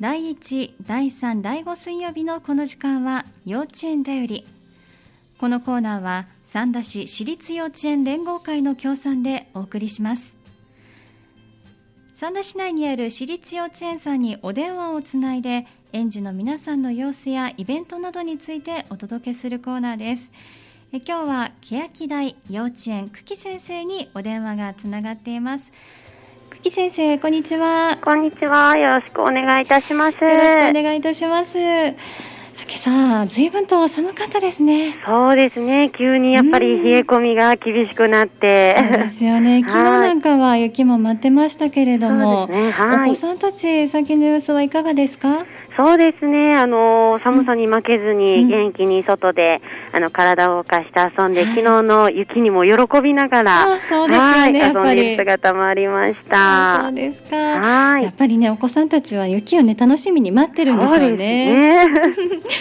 第1、第3、第5水曜日のこの時間は幼稚園だより。このコーナーは三田市私立幼稚園連合会の協賛でお送りします。三田市内にある私立幼稚園さんにお電話をつないで園児の皆さんの様子やイベントなどについてお届けするコーナーです。え今日は欅台幼稚園久喜先生にお電話がつながっています。久喜先生こんにちは。こんにちは。よろしくお願いいたします。よろしくお願いいたします今朝、ずいぶんと寒かったですね。そうですね。急にやっぱり冷え込みが厳しくなって。そうですよね。昨日なんかは雪も舞ってましたけれども、ねはい、お子さんたち、先の様子はいかがですか？そうですね。あの、寒さに負けずに元気に外で、うん、あの、体を動かして遊んで、昨日の雪にも喜びながら、そうですね、はい、遊んでる姿もありました。そうですか。はい。やっぱりね、お子さんたちは雪をね、楽しみに待ってるんですよね。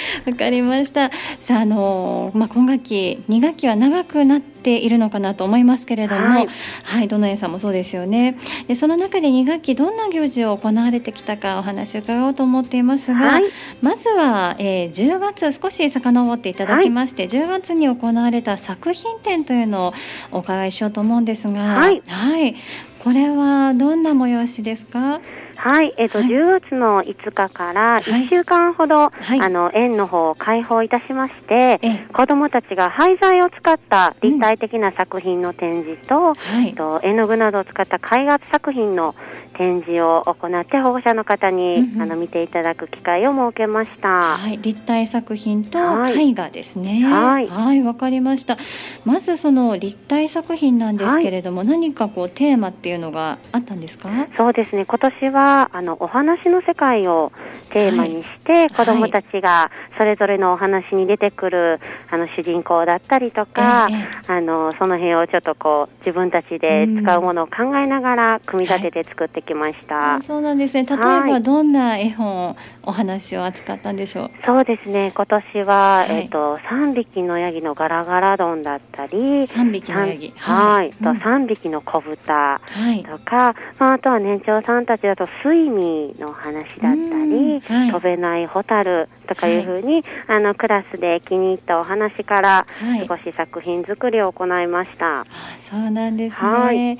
わかりました。さあ、あの、まあ、今学期、2学期は長くなっているのかなと思いますけれども、はい、はい、どの園さんもそうですよね。で、その中で2学期どんな行事を行われてきたかお話を伺おうと思っています。ますが、はい、まずは、えー、10月少し遡っていただきまして、はい、10月に行われた作品展というのをお伺いしようと思うんですが、はい、はい、これはどんな催しですか？はい、えっ、ー、と、はい、10月の5日から1週間ほど、はい、あの、園の方を開放いたしまして、子供たちが廃材を使った立体的な作品の展示と、うんはい、と絵の具などを使った絵画作品の展示を行って保護者の方に、うんうん、あの見ていただく機会を設けました。はい、立体作品と絵画ですね。はい、はい、わ、かりました。まずその立体作品なんですけれども、はい、何かこうテーマっていうのがあったんですか？そうですね。今年はあのお話の世界をテーマにして、はい、子どもたちがそれぞれのお話に出てくるあの主人公だったりとか、えー、あのその辺をちょっとこう自分たちで使うものを考えながら組み立てて作ってきました。はい、そうなんですね。例えばどんな絵本、お話を扱ったんでしょう？そうですね。今年は、はい、えっ、ー、と三匹のヤギのガラガラ丼だったり、三匹のヤギ、はい、と三匹の子豚とか、まああとは年長さんたちだと睡眠の話だったり、飛べないホタルとかいうふうに、はい、あのクラスで気に入ったお話から少し作品作りを行いました。はい、そうなんですね。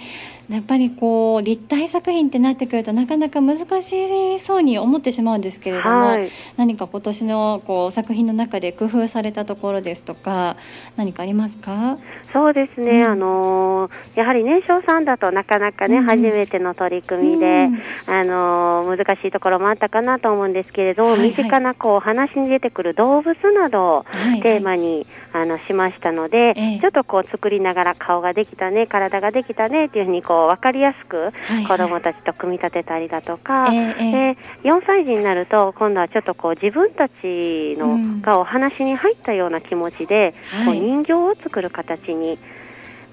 はいやっぱりこう立体作品ってなってくるとなかなか難しそうに思ってしまうんですけれども、はい、何か今年のこう作品の中で工夫されたところですとか何かありますか？そうですね、うん、あのやはり年少さんだとなかなかね、うん、初めての取り組みで、うん、あの難しいところもあったかなと思うんですけれど、はいはい、身近なこう話に出てくる動物などをテーマに、はいはい、あのしましたので、え。ちょっとこう作りながら顔ができたね体ができたねっていうふうにこう分かりやすく子どもたちと組み立てたりだとか、はいはい、え。ー、4歳児になると今度はちょっとこう自分たちのがお話に入ったような気持ちで、うん、こう人形を作る形に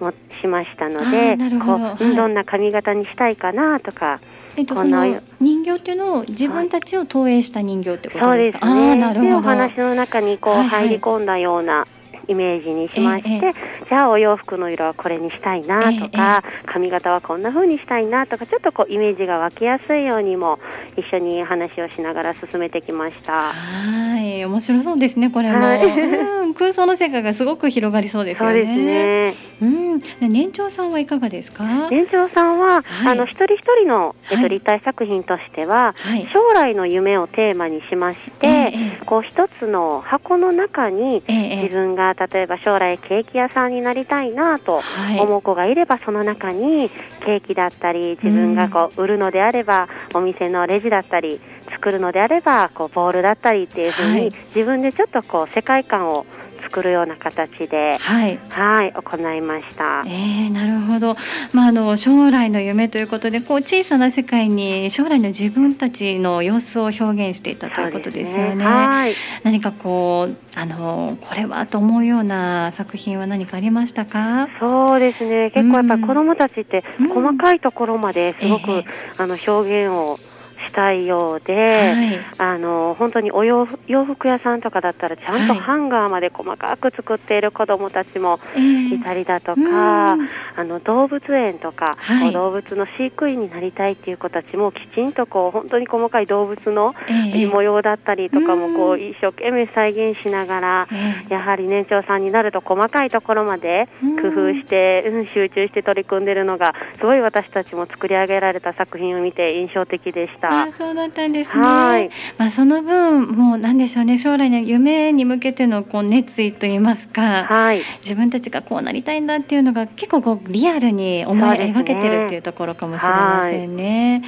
もしましたので、こう、はい、どんな髪型にしたいかなとか。えっと、その人形っていうのを自分たちを投影した人形ってことですか、はい、そうですね。お話の中にこう入り込んだような、はいはいイメージにしまして、ええ、じゃあお洋服の色はこれにしたいなとか、え、髪型はこんな風にしたいなとかちょっとこうイメージが湧きやすいようにも一緒に話をしながら進めてきました。はい面白そうですねこれも、はい、うん、空想の世界がすごく広がりそうですよね。そうですね。うん。年長さんはいかがですか？年長さんは、はい、あの一人一人の、えっと、立体作品としては、はい、将来の夢をテーマにしまして、こう一つの箱の中に自分が例えば将来ケーキ屋さんになりたいなと思う子がいれば、その中にケーキだったり自分がこう売るのであればお店のレジだったり作るのであればこうボールだったりっていうふうに、自分でちょっとこう世界観を作るような形で、はい、はい行いました。えー、なるほど。まああの将来の夢ということで、こう小さな世界に将来の自分たちの様子を表現していたということですよね。ねはい。何かこうあのこれはと思うような作品は何かありましたか？そうですね。結構やっぱり子供たちって細かいところまですごく、うんえー、あの表現をしたいようで、はい、あの本当にお洋服屋さんとかだったらちゃんとハンガーまで細かく作っている子どもたちもいたりだとか、えー、あの動物園とか、はい、動物の飼育員になりたいっていう子たちもきちんとこう本当に細かい動物の模様だったりとかもこう一生懸命再現しながら、えー、やはり年長さんになると細かいところまで工夫して、うん、集中して取り組んでるのがすごい私たちも作り上げられた作品を見て印象的でした。あそうだったんですね。はい。まあその分もうなんでしょうね将来の夢に向けてのこう熱意といいますか、はい、自分たちがこうなりたいんだっていうのが結構こうリアルに思い描けてるっていうところかもしれませんね。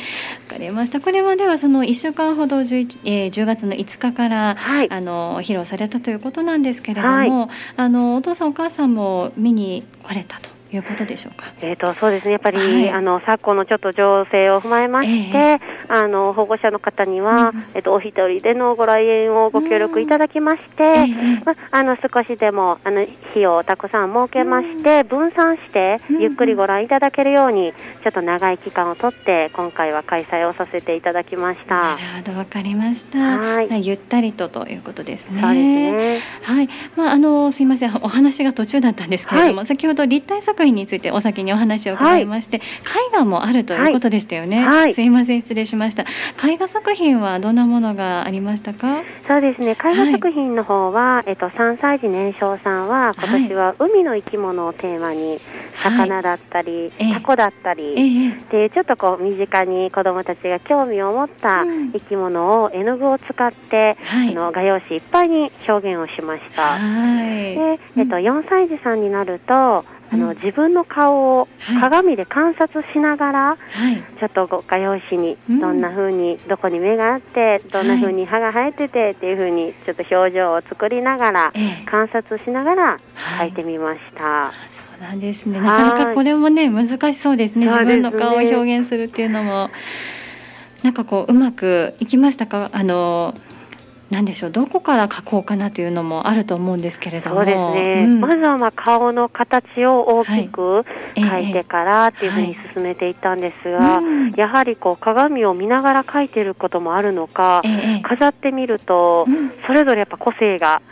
わ、かりました。これまではその1週間ほど11、えー、10月の5日から、はい、あの披露されたということなんですけれども、はい、あのお父さんお母さんも見に来れたと。いうことでしょうか？えっ、とそうですねやっぱり、はい、あの昨今のちょっと情勢を踏まえまして、えー、あの保護者の方には、うん、えっ、とお一人でのご来園をご協力いただきまして、えー、まあの少しでもあの費用をたくさん設けまして、うん、分散してゆっくりご覧いただけるように、ちょっと長い期間をとって今回は開催をさせていただきました。なるほどわかりました。はい。ゆったりとということですね。そうですね。はい。まああのすいませんお話が途中だったんですけれども、はい、先ほど立体作品についてお先にお話を伺いまして、はい、絵画もあるということでしたよね、はい、すいません失礼しました。絵画作品はどんなものがありましたか？そうですね。絵画作品の方は、はい、えっと、3歳児年少さんは今年は海の生き物をテーマに魚だったり、タコだったり、えー、っていうちょっとこう身近に子どもたちが興味を持った生き物を絵の具を使って、あの画用紙いっぱいに表現をしました。でえっと、4歳児さんになるとあの、自分の顔を鏡で観察しながら、はい、ちょっと画用紙にどんな風に、どこに目があってどんな風に歯が生えててっていう風にちょっと表情を作りながら、観察しながら描いてみました。そうなんですね。なかなかこれもね難しそうですね。自分の顔を表現するっていうのも。なんかこううまくいきましたか？あのなんでしょうどこから描こうかなというのもあると思うんですけれども。そうですね、うん、まずはまあ顔の形を大きく描い。てからっていうふうに進めていったんですが、はい。やはりこう鏡を見ながら描いてることもあるのか、飾ってみると、それぞれやっぱ個性が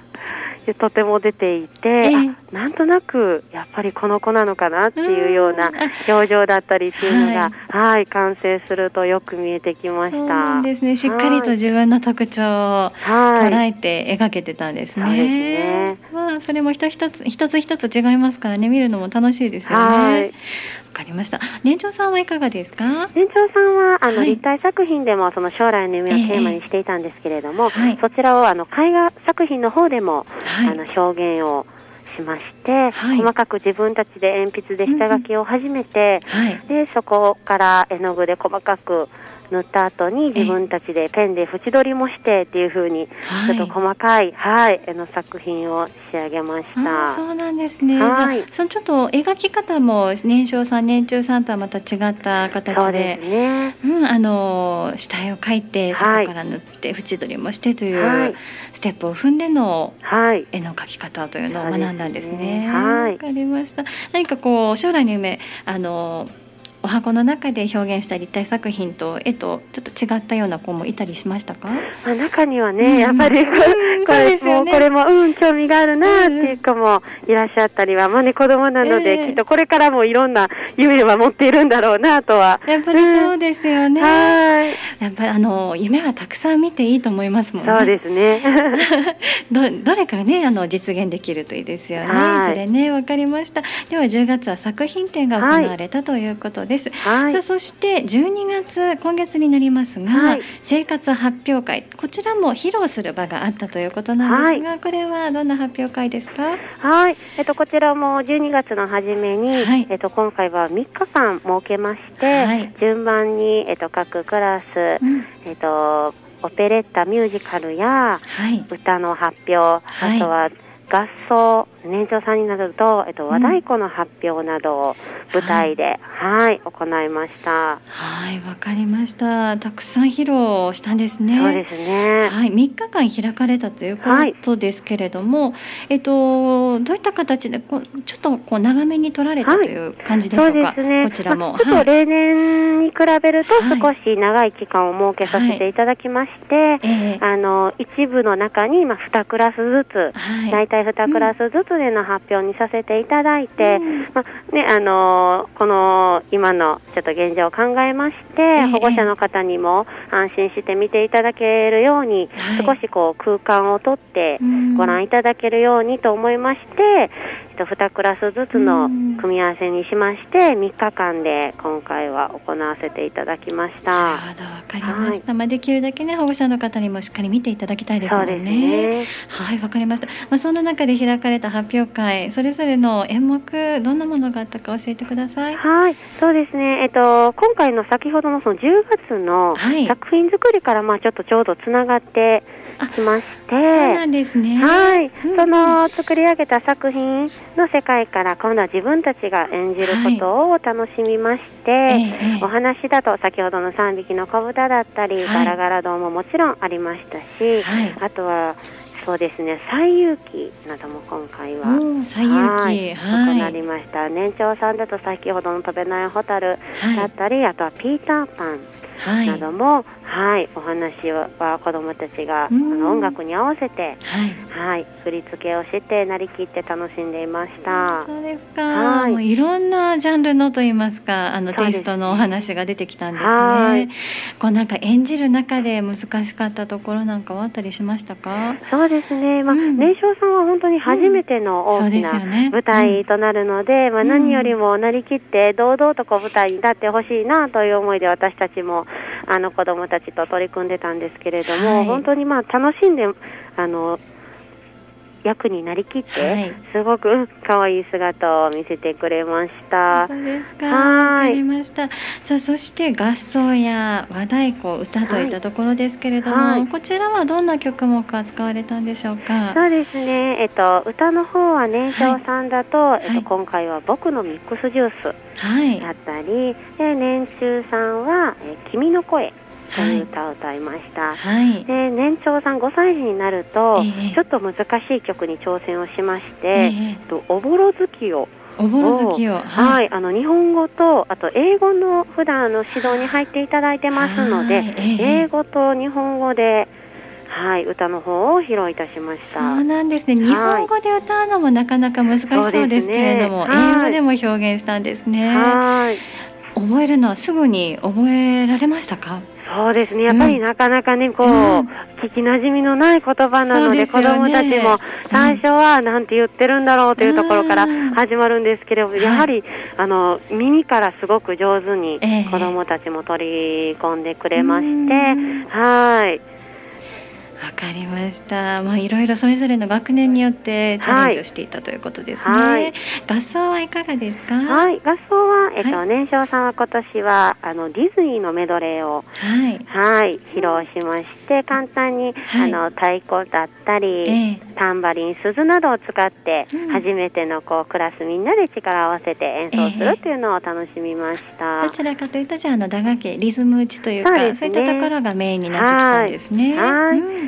とても出ていて、えー、なんとなくやっぱりこの子なのかなっていうような表情だったりっていうのが、はい、はい、完成するとよく見えてきました。ですね。しっかりと自分の特徴を捉えて描けてたんですね。はい、そうですね。まあそれも一つ一つ一つ一つ違いますからね見るのも楽しいですよね。はい。かりました。年長さんはいかがですか？年長さんは、あの、はい、立体作品でも、その将来の夢をテーマにしていたんですけれども、えーはい、そちらを、あの、絵画作品の方でも、はい、あの、表現を、しまして、はい、細かく自分たちで鉛筆で下書きを始めて、うんはい、でそこから絵の具で細かく塗った後に自分たちでペンで縁取りもしてっていうふうに、ちょっと細かい、はい、絵の作品を仕上げました。そうなんですね。はい。そのちょっと描き方も年少さん、年中さんとはまた違った形で、そうですね。うん、あの下絵を描いてそこから塗って縁取りもしてという、はい、ステップを踏んでの絵の描き方というのを学んだんですね。はい。わかりました。何かこう将来の夢あのお箱の中で表現した立体作品と絵とちょっと違ったような子もいたりしましたか、まあ、中にはね、うん、やっぱりこれ,、ね、もこれもうん興味があるなっていう子もいらっしゃったりは、まあね子供なので、えー、きっとこれからもいろんな夢は持っているんだろうなとは。やっぱりそうですよね、うん、はい。やっぱりあの夢はたくさん見ていいと思いますもんね。そうですね。どどれかねあの実現できるといいですよね、はい、それねわかりました。では10月は作品展が行われたということです、はい、さあそして12月今月になりますが、はい、生活発表会こちらも披露する場があったということなんですが、はい、これはどんな発表会ですか？はい、えっと、こちらも12月の初めに、えっと、今回は3日間設けまして、順番に、えっと、各クラス、うん、えっとオペレッタミュージカルや、歌の発表、あとは合奏年長さんになると、えっと、和太鼓の発表などを舞台で、はい、行いました。はい、わかりました。たくさん披露したんですね。そうですね。はい、3日間開かれたということですけれども、はい、えっとどういった形でこちょっとこう長めに取られたという感じでしょうか？はい、そうですね。こちらも、まあ、ちょっと例年に比べると少し長い期間を設けさせていただきまして、はいえー、あの一部の中にまあ2クラスずつ、はい、大体2クラスずつでの発表にさせていただいて、うん、まあねあのこの今のちょっと現状を考えまして、えー、保護者の方にも安心して見ていただけるように、はい、少しこう空間をとってご覧いただけるようにと思いまして、と2クラスずつの組み合わせにしまして、3日間で今回は行わせていただきました。なるほど、わかりました。はい、まあできるだけね保護者の方にもしっかり見ていただきたいですもんね。そうですねはい、わかりました。まあそんな中で開かれた発表会、それぞれの演目どんなものがあったか教えてください。はい、そうですね。えっと今回の先ほどのその10月の作品作りからまあちょっとちょうどつながって。きまして、そうなんですね。はい、うん、その作り上げた作品の世界から今度は自分たちが演じることを楽しみまして、はい、お話だと先ほどの3匹の子豚だったり、はい、ガラガラ堂ももちろんありましたし、はい、あとはそうですね、西遊記なども今回は、西遊記、はい、行りました。年長さんだと先ほどの飛べないホタルだったり、あとはピーターパンなども、はい、お話は子どもたちが、あの音楽に合わせて、はい、はい、振り付けをしてなりきって楽しんでいました。そうですか。はい、もういろんなジャンルのと言いますか、あのテイストのお話が出てきたんですね。はい、こうなんか演じる中で難しかったところなんかはあったりしましたか？そうですね。まあ、うん、年少さんは本当に初めての大きな舞台となるので、うん、まあ何よりもなりきって堂々とこう舞台に立ってほしいなという思いで私たちもあの子どもたちと取り組んでたんですけれども、はい、本当にまあ楽しんであの役になりきって、はい、すごく 可愛い姿を見せてくれました。そうですか？わかりました。さあそして合奏や和太鼓歌といったところですけれども、はい、こちらはどんな曲目が使われたんでしょうか？そうですね。えっと歌の方は年少さんだと、はい、えっと今回は僕のミックスジュースだったり、で年中さんは、え君の声。とい。う歌を歌いました、はい、で年長さん5歳児になると、えー、ちょっと難しい曲に挑戦をしまして、えー、とおぼろ月を。おぼろ月を、はい、はい、あの日本語とあと英語の普段の指導に入っていただいてますので、えー、英語と日本語ではい、歌の方を披露いたしました。そうなんですね。日本語で歌うのもなかなか難しそうですけれども、ね、英語でも表現したんですね。はい。覚えるのはすぐに覚えられましたか？そうですね、やっぱりなかなかね、こう、うん、聞きなじみのない言葉なので、でね、子供たちも最初はなんて言ってるんだろうというところから始まるんですけれども、やはり、あの、耳からすごく上手に子供たちも取り込んでくれまして、はい。わかりました。まあいろいろそれぞれの学年によってチャレンジをしていたということですね。はい、合奏はいかがですか？はい、合奏はえっと、はい、年少さんは今年はあのディズニーのメドレーをはいはい披露しまして、簡単に、はい、あの太鼓だったり、えー、タンバリン、鈴などを使って、うん、初めてのこうクラスみんなで力を合わせて演奏するっていうのを楽しみました。えー、どちらかというとじゃあの打楽器リズム打ちというかそう、ね,、いったところがメインになってきたんですね。はい。うん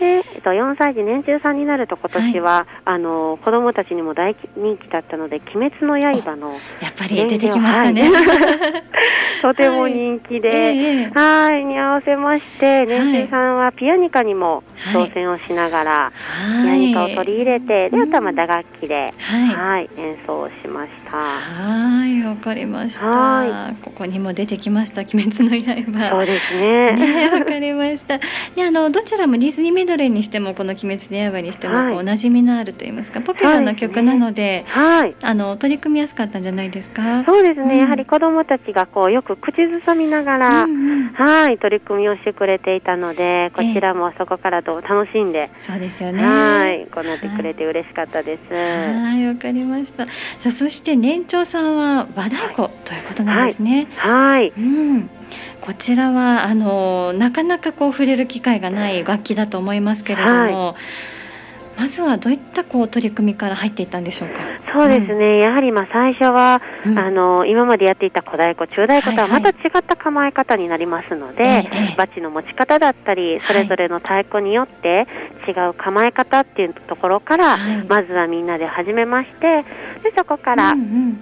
で、えっと、4歳児、年中さんになると今年は、はい、あの子供たちにも大人気だったので「鬼滅の刃の」やっぱり出てきましたね、はい、とても人気で、はい、に合わせまして年中さんはピアニカにも挑戦をしながら、ピアニカを取り入れて、であとはま打楽器で、はい。演奏をしました。はいわかりました。ここにも出てきました「鬼滅の刃」そうですね。わ、かりました。であのどちらもディズニーメドレーにしてもこの「鬼滅の刃」にしても、はい、こう馴染みのあると言いますかポピュラーな曲なので、ね、はい、あの取り組みやすかったんじゃないですか？そうですね、うん、やはり子どもたちがこうよく口ずさみながら、うんうん、はい取り組みをしてくれていたのでこちらもそこからと楽しんで、そうですよね。はい行ってくれて嬉しかったです。はいわかりました。さあそして年長さんは和太鼓ということなんですね。はい、はい、うんこちらはあのなかなかこう触れる機会がない楽器だと思いますけれども、はい、まずはどういったこう取り組みから入っていったんでしょうか？そうですね、やはりまあ最初は、うん、あの今までやっていた小太鼓、中太鼓とはまた違った構え方になりますので、はいはい、バチの持ち方だったり、それぞれの太鼓によって違う構え方っていうところから、はい、まずはみんなで始めまして、でそこから、うんうん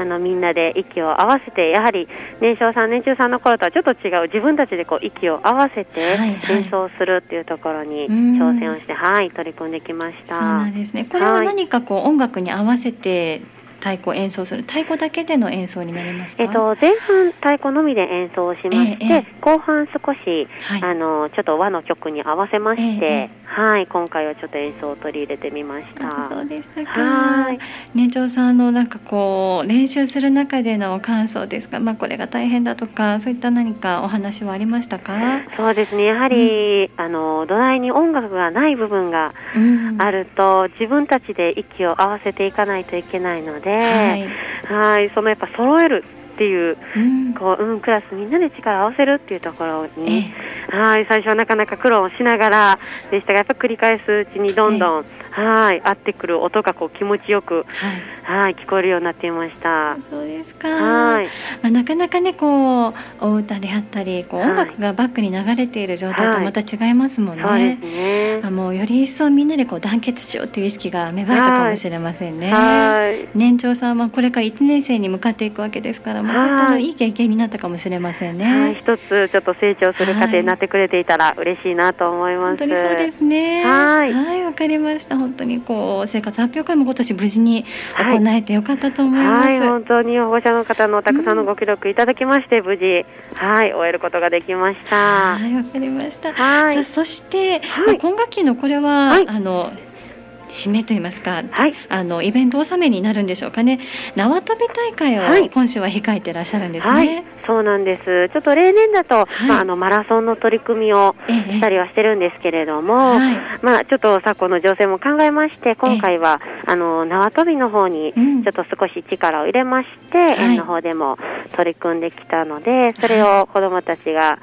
あのみんなで息を合わせてやはり年少さん年中さんの頃とはちょっと違う自分たちでこう息を合わせて演奏するっていうところに挑戦をして、はい、はい、取り組んできました。そうなんですね。これは何かこう、音楽に合わせて太鼓演奏する太鼓だけでの演奏になりますえっと、前半太鼓のみで演奏しまして、ええ、後半少し、はい、あのちょっと和の曲に合わせまして、え、はい今回はちょっと演奏を取り入れてみました。そうでしたか。はい。年長さんのなんかこう練習する中での感想ですか？まあこれが大変だとかそういった何かお話はありましたか？そうですね。やはり、うん、あの土台に音楽がない部分があると、うん、自分たちで息を合わせていかないといけないのでで、はい、はい。そのやっぱ揃えるっていう、うん、こう、うん、クラスみんなで力を合わせるっていうところに、はい、最初はなかなか苦労しながらでしたが、やっぱ繰り返すうちにどんどん、はい、合ってくる音がこう気持ちよく、はい、はい、聞こえるようになっていました。そうですか。はい。まあ、なかなかね、こう、お歌であったり、こう、音楽がバックに流れている状態とまた違いますもんね。はい、ね。あもう、より一層みんなでこう団結しようという意識が芽生えたかもしれませんね。はい。年長さんはこれから1年生に向かっていくわけですから、まあ、そういったのいい経験になったかもしれませんね。はい、一つちょっと成長する過程になってくれていたら嬉しいなと思います。本当にそうですね。はい。はい、わかりました。本当にこう生活発表会も今年無事に行えてよかったと思います。はい、はい、本当に保護者の方のたくさんのご記録いただきまして、うん、無事はい終えることができました。はい、わかりました。はい。さそして、はい、今学期のこれは、はい、あの締めといいますか、はい、あのイベント納めになるんでしょうかね縄跳び大会を今週は控えていらっしゃるんですね、はい、そうなんです。ちょっと例年だと、はい、まあ、あのマラソンの取り組みをしたりはしてるんですけれども、まあ、ちょっと昨今の情勢も考えまして今回はあの縄跳びの方にちょっと少し力を入れまして、園の方でも取り組んできたのでそれを子どもたちが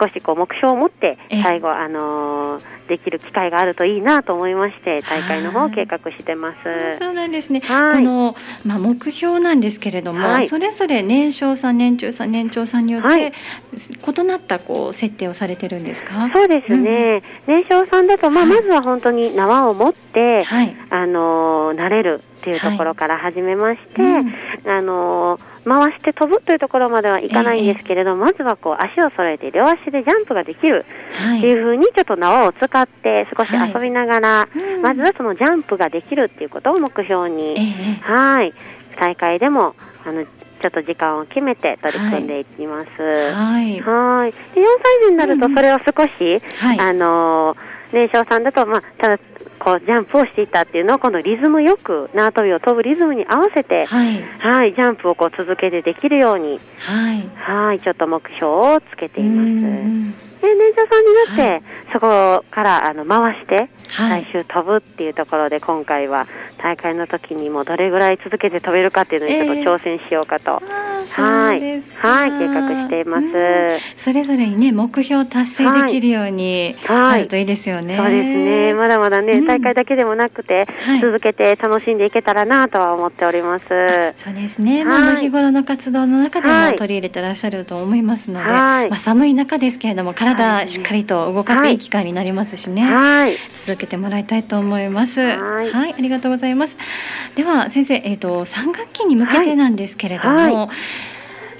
少しこう目標を持って最後、あのーできる機会があるといいなと思いまして大会の方を計画してます。そうなんですね。はい、このまあ目標なんですけれども、はい、それぞれ年少さん年中さん年長さんによって異なったこう設定をされてるんですか？そうですね。うん、年少さんだとまあまずは本当に縄を持って、はい、あの慣れるっていうところから始めまして、うん、あの回して飛ぶというところまではいかないんですけれども、え。ー、まずはこう足を揃えて両足でジャンプができるっていうふうにちょっと縄を使って少し遊びながら、はい、まずはそのジャンプができるっていうことを目標に、えー、はい。大会でもあのちょっと時間を決めて取り組んでいきます。はい。はい。で、4歳児になるとそれを少し、うん、あの、年少さんだと、まあ、ただこうジャンプをしていたっていうのをこのリズムよく縄跳びを飛ぶリズムに合わせて、はい、はいジャンプをこう続けてできるように、はい、はいちょっと目標をつけています。で年長さんになって、はい、そこからあの回して最終飛ぶっていうところで、今回は大会の時にもどれぐらい続けて飛べるかっていうのにちょっと挑戦しようかと、えー、はい、はい、計画しています、それぞれにね目標達成できるようになるといいですよね、はい、そうですね。まだまだね、大会だけでもなくて、続けて楽しんでいけたらなとは思っております。そうですね、まあ、日頃の活動の中でも取り入れてらっしゃると思いますので、まあ、寒い中ですけれども体しっかりと動かすいい機会になりますしね、はい、続けてもらいたいと思います。はい、はい、ありがとうございます。では先生、えっ、ー、と3学期に向けてなんですけれども。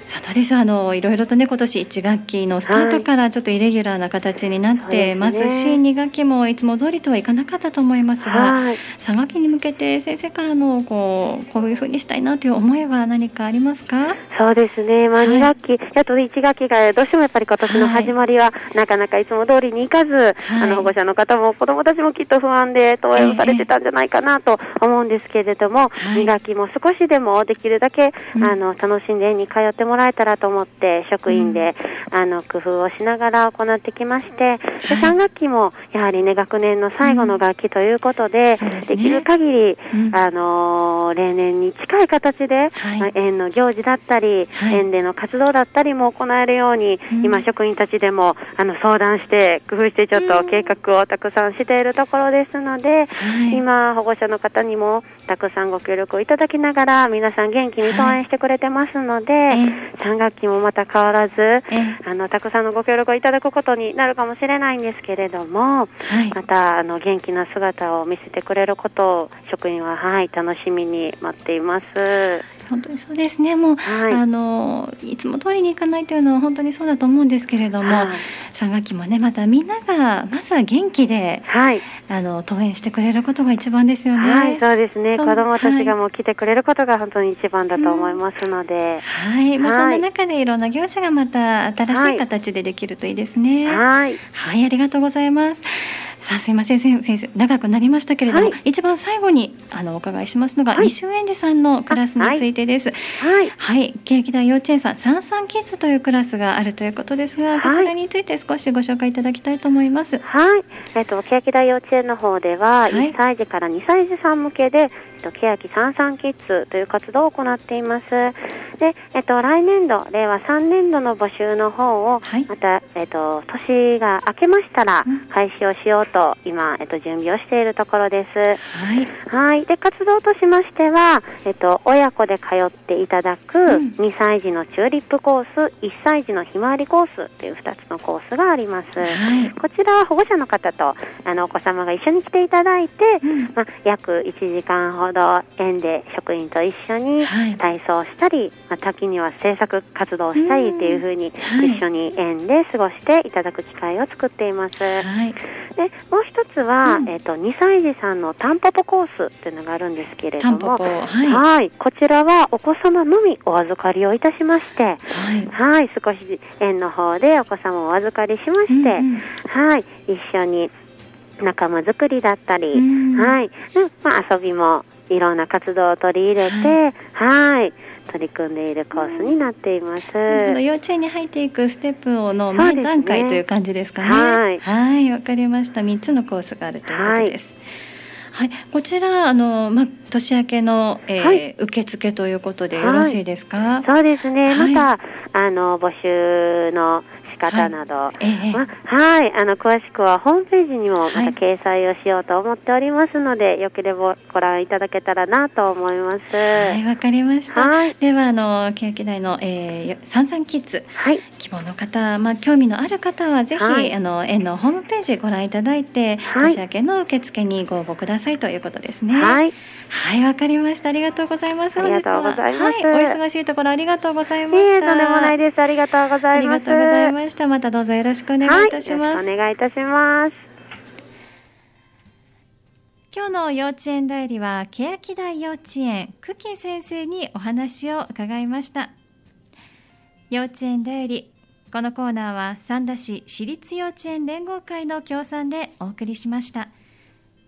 はいさあどうでしょう。あのいろいろとね今年1学期のスタートからちょっとイレギュラーな形になってますし、はいね、2学期もいつも通りとはいかなかったと思いますが、はい、3学期に向けて先生からのこうこういうふうにしたいなという思いは何かありますか？そうですね、まあ、2学期、はい、あと1学期がどうしてもやっぱり今年の始まりは、なかなかいつも通りにいかず、あの保護者の方も子どもたちもきっと不安で登園されてたんじゃないかなと思うんですけれども、えー、2学期も少しでもできるだけ、うん、あの楽しんで園に通ってもらもらえたらと思って職員で、うん、あの工夫をしながら行ってきまして、で3学期もやはりね学年の最後の学期ということで、うん。でね、できる限り、うん、あの例年に近い形で、はい、まあ、園の行事だったり、はい、園での活動だったりも行えるように、今職員たちでもあの相談して工夫してちょっと計画をたくさんしているところですので、今保護者の方にもたくさんご協力をいただきながら皆さん元気に登園してくれてますので、はい、3学期もまた変わらず、あのたくさんのご協力をいただくことになるかもしれないんですけれども、はい、またあの元気な姿を見せてくれることを職員は、はい、楽しみに待っています。本当にそうですね、もう、はい、あのいつも通りにいかないというのは本当にそうだと思うんですけれども、はい、3学期もね、またみんながまずは元気で、はい、あの登園してくれることが一番ですよね。はい、そうですね、子どもたちがもう来てくれることが本当に一番だと思いますので、はい、まあ、そんな中でいろんな業者がまた新しい。形でできるといいですね。はい、はい、ありがとうございます。さあすいません先生長くなりましたけれども、はい、一番最後にあのお伺いしますのが、はい、西尾園児さんのクラスについてです。はい、はい、欅台幼稚園さん三三キッズというクラスがあるということですが、こちらについて少しご紹介いただきたいと思います。はい、えっと欅台幼稚園の方では1歳児から2歳児さん向けで、えっと欅三三キッズという活動を行っています。で、えっと来年度令和3年度の募集の方を、またえっと年が明けましたら開始をしようとと今、えっと、準備をしているところです。はい。はい。で、活動としましては、えっと、親子で通っていただく、2歳児のチューリップコース、1歳児のひまわりコースという2つのコースがあります。はい、こちらは保護者の方と、あの、お子様が一緒に来ていただいて、うん、まあ、約1時間ほど園で職員と一緒に体操したり、はい、まあ、時には制作活動したりっていうふうに、一緒に園で過ごしていただく機会を作っています。はい。でもう一つは、うん、えっ、ー、と2歳児さんのタンポポコースっていうのがあるんですけれども、はい、はい。こちらはお子様のみお預かりをいたしまして、はい、はい。少し園の方でお子様をお預かりしまして、うん、はい。一緒に仲間作りだったり、うん、はい、まあ、遊びもいろんな活動を取り入れて、はい、はい取り組んでいるコースになっています。幼稚園に入っていくステップの前段階という感じですかね。はい、はい、わかりました。三つのコースがあるということです。はい、はい、こちらあのま年明けの、えーはい、受付ということでよろしいですか？そうですね。またあの募集の方など、はい、えまはい、あの詳しくはホームページにもまた掲載をしようと思っておりますので、はい、よければご覧いただけたらなと思います。はい、わかりました。はい、ではあの欅台の、えー、三三キッズ、はい、希望の方、まあ興味のある方はぜひ、はい、あの園のホームページご覧いただいて、はい、年明けの受付にご応募くださいということですね。はい。はい、わかりました。ありがとうございます。ありがとうございます。はい、お忙しいところありがとうございました。いえ、とんでもないです。ありがとうございます。ありがとうございました。またどうぞよろしくお願いいたします。はい、お願いいたします。今日の幼稚園代理は欅台幼稚園久喜先生にお話を伺いました幼稚園代理このコーナーは三田市私立幼稚園連合会の協賛でお送りしました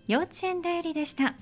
幼稚園代理でした。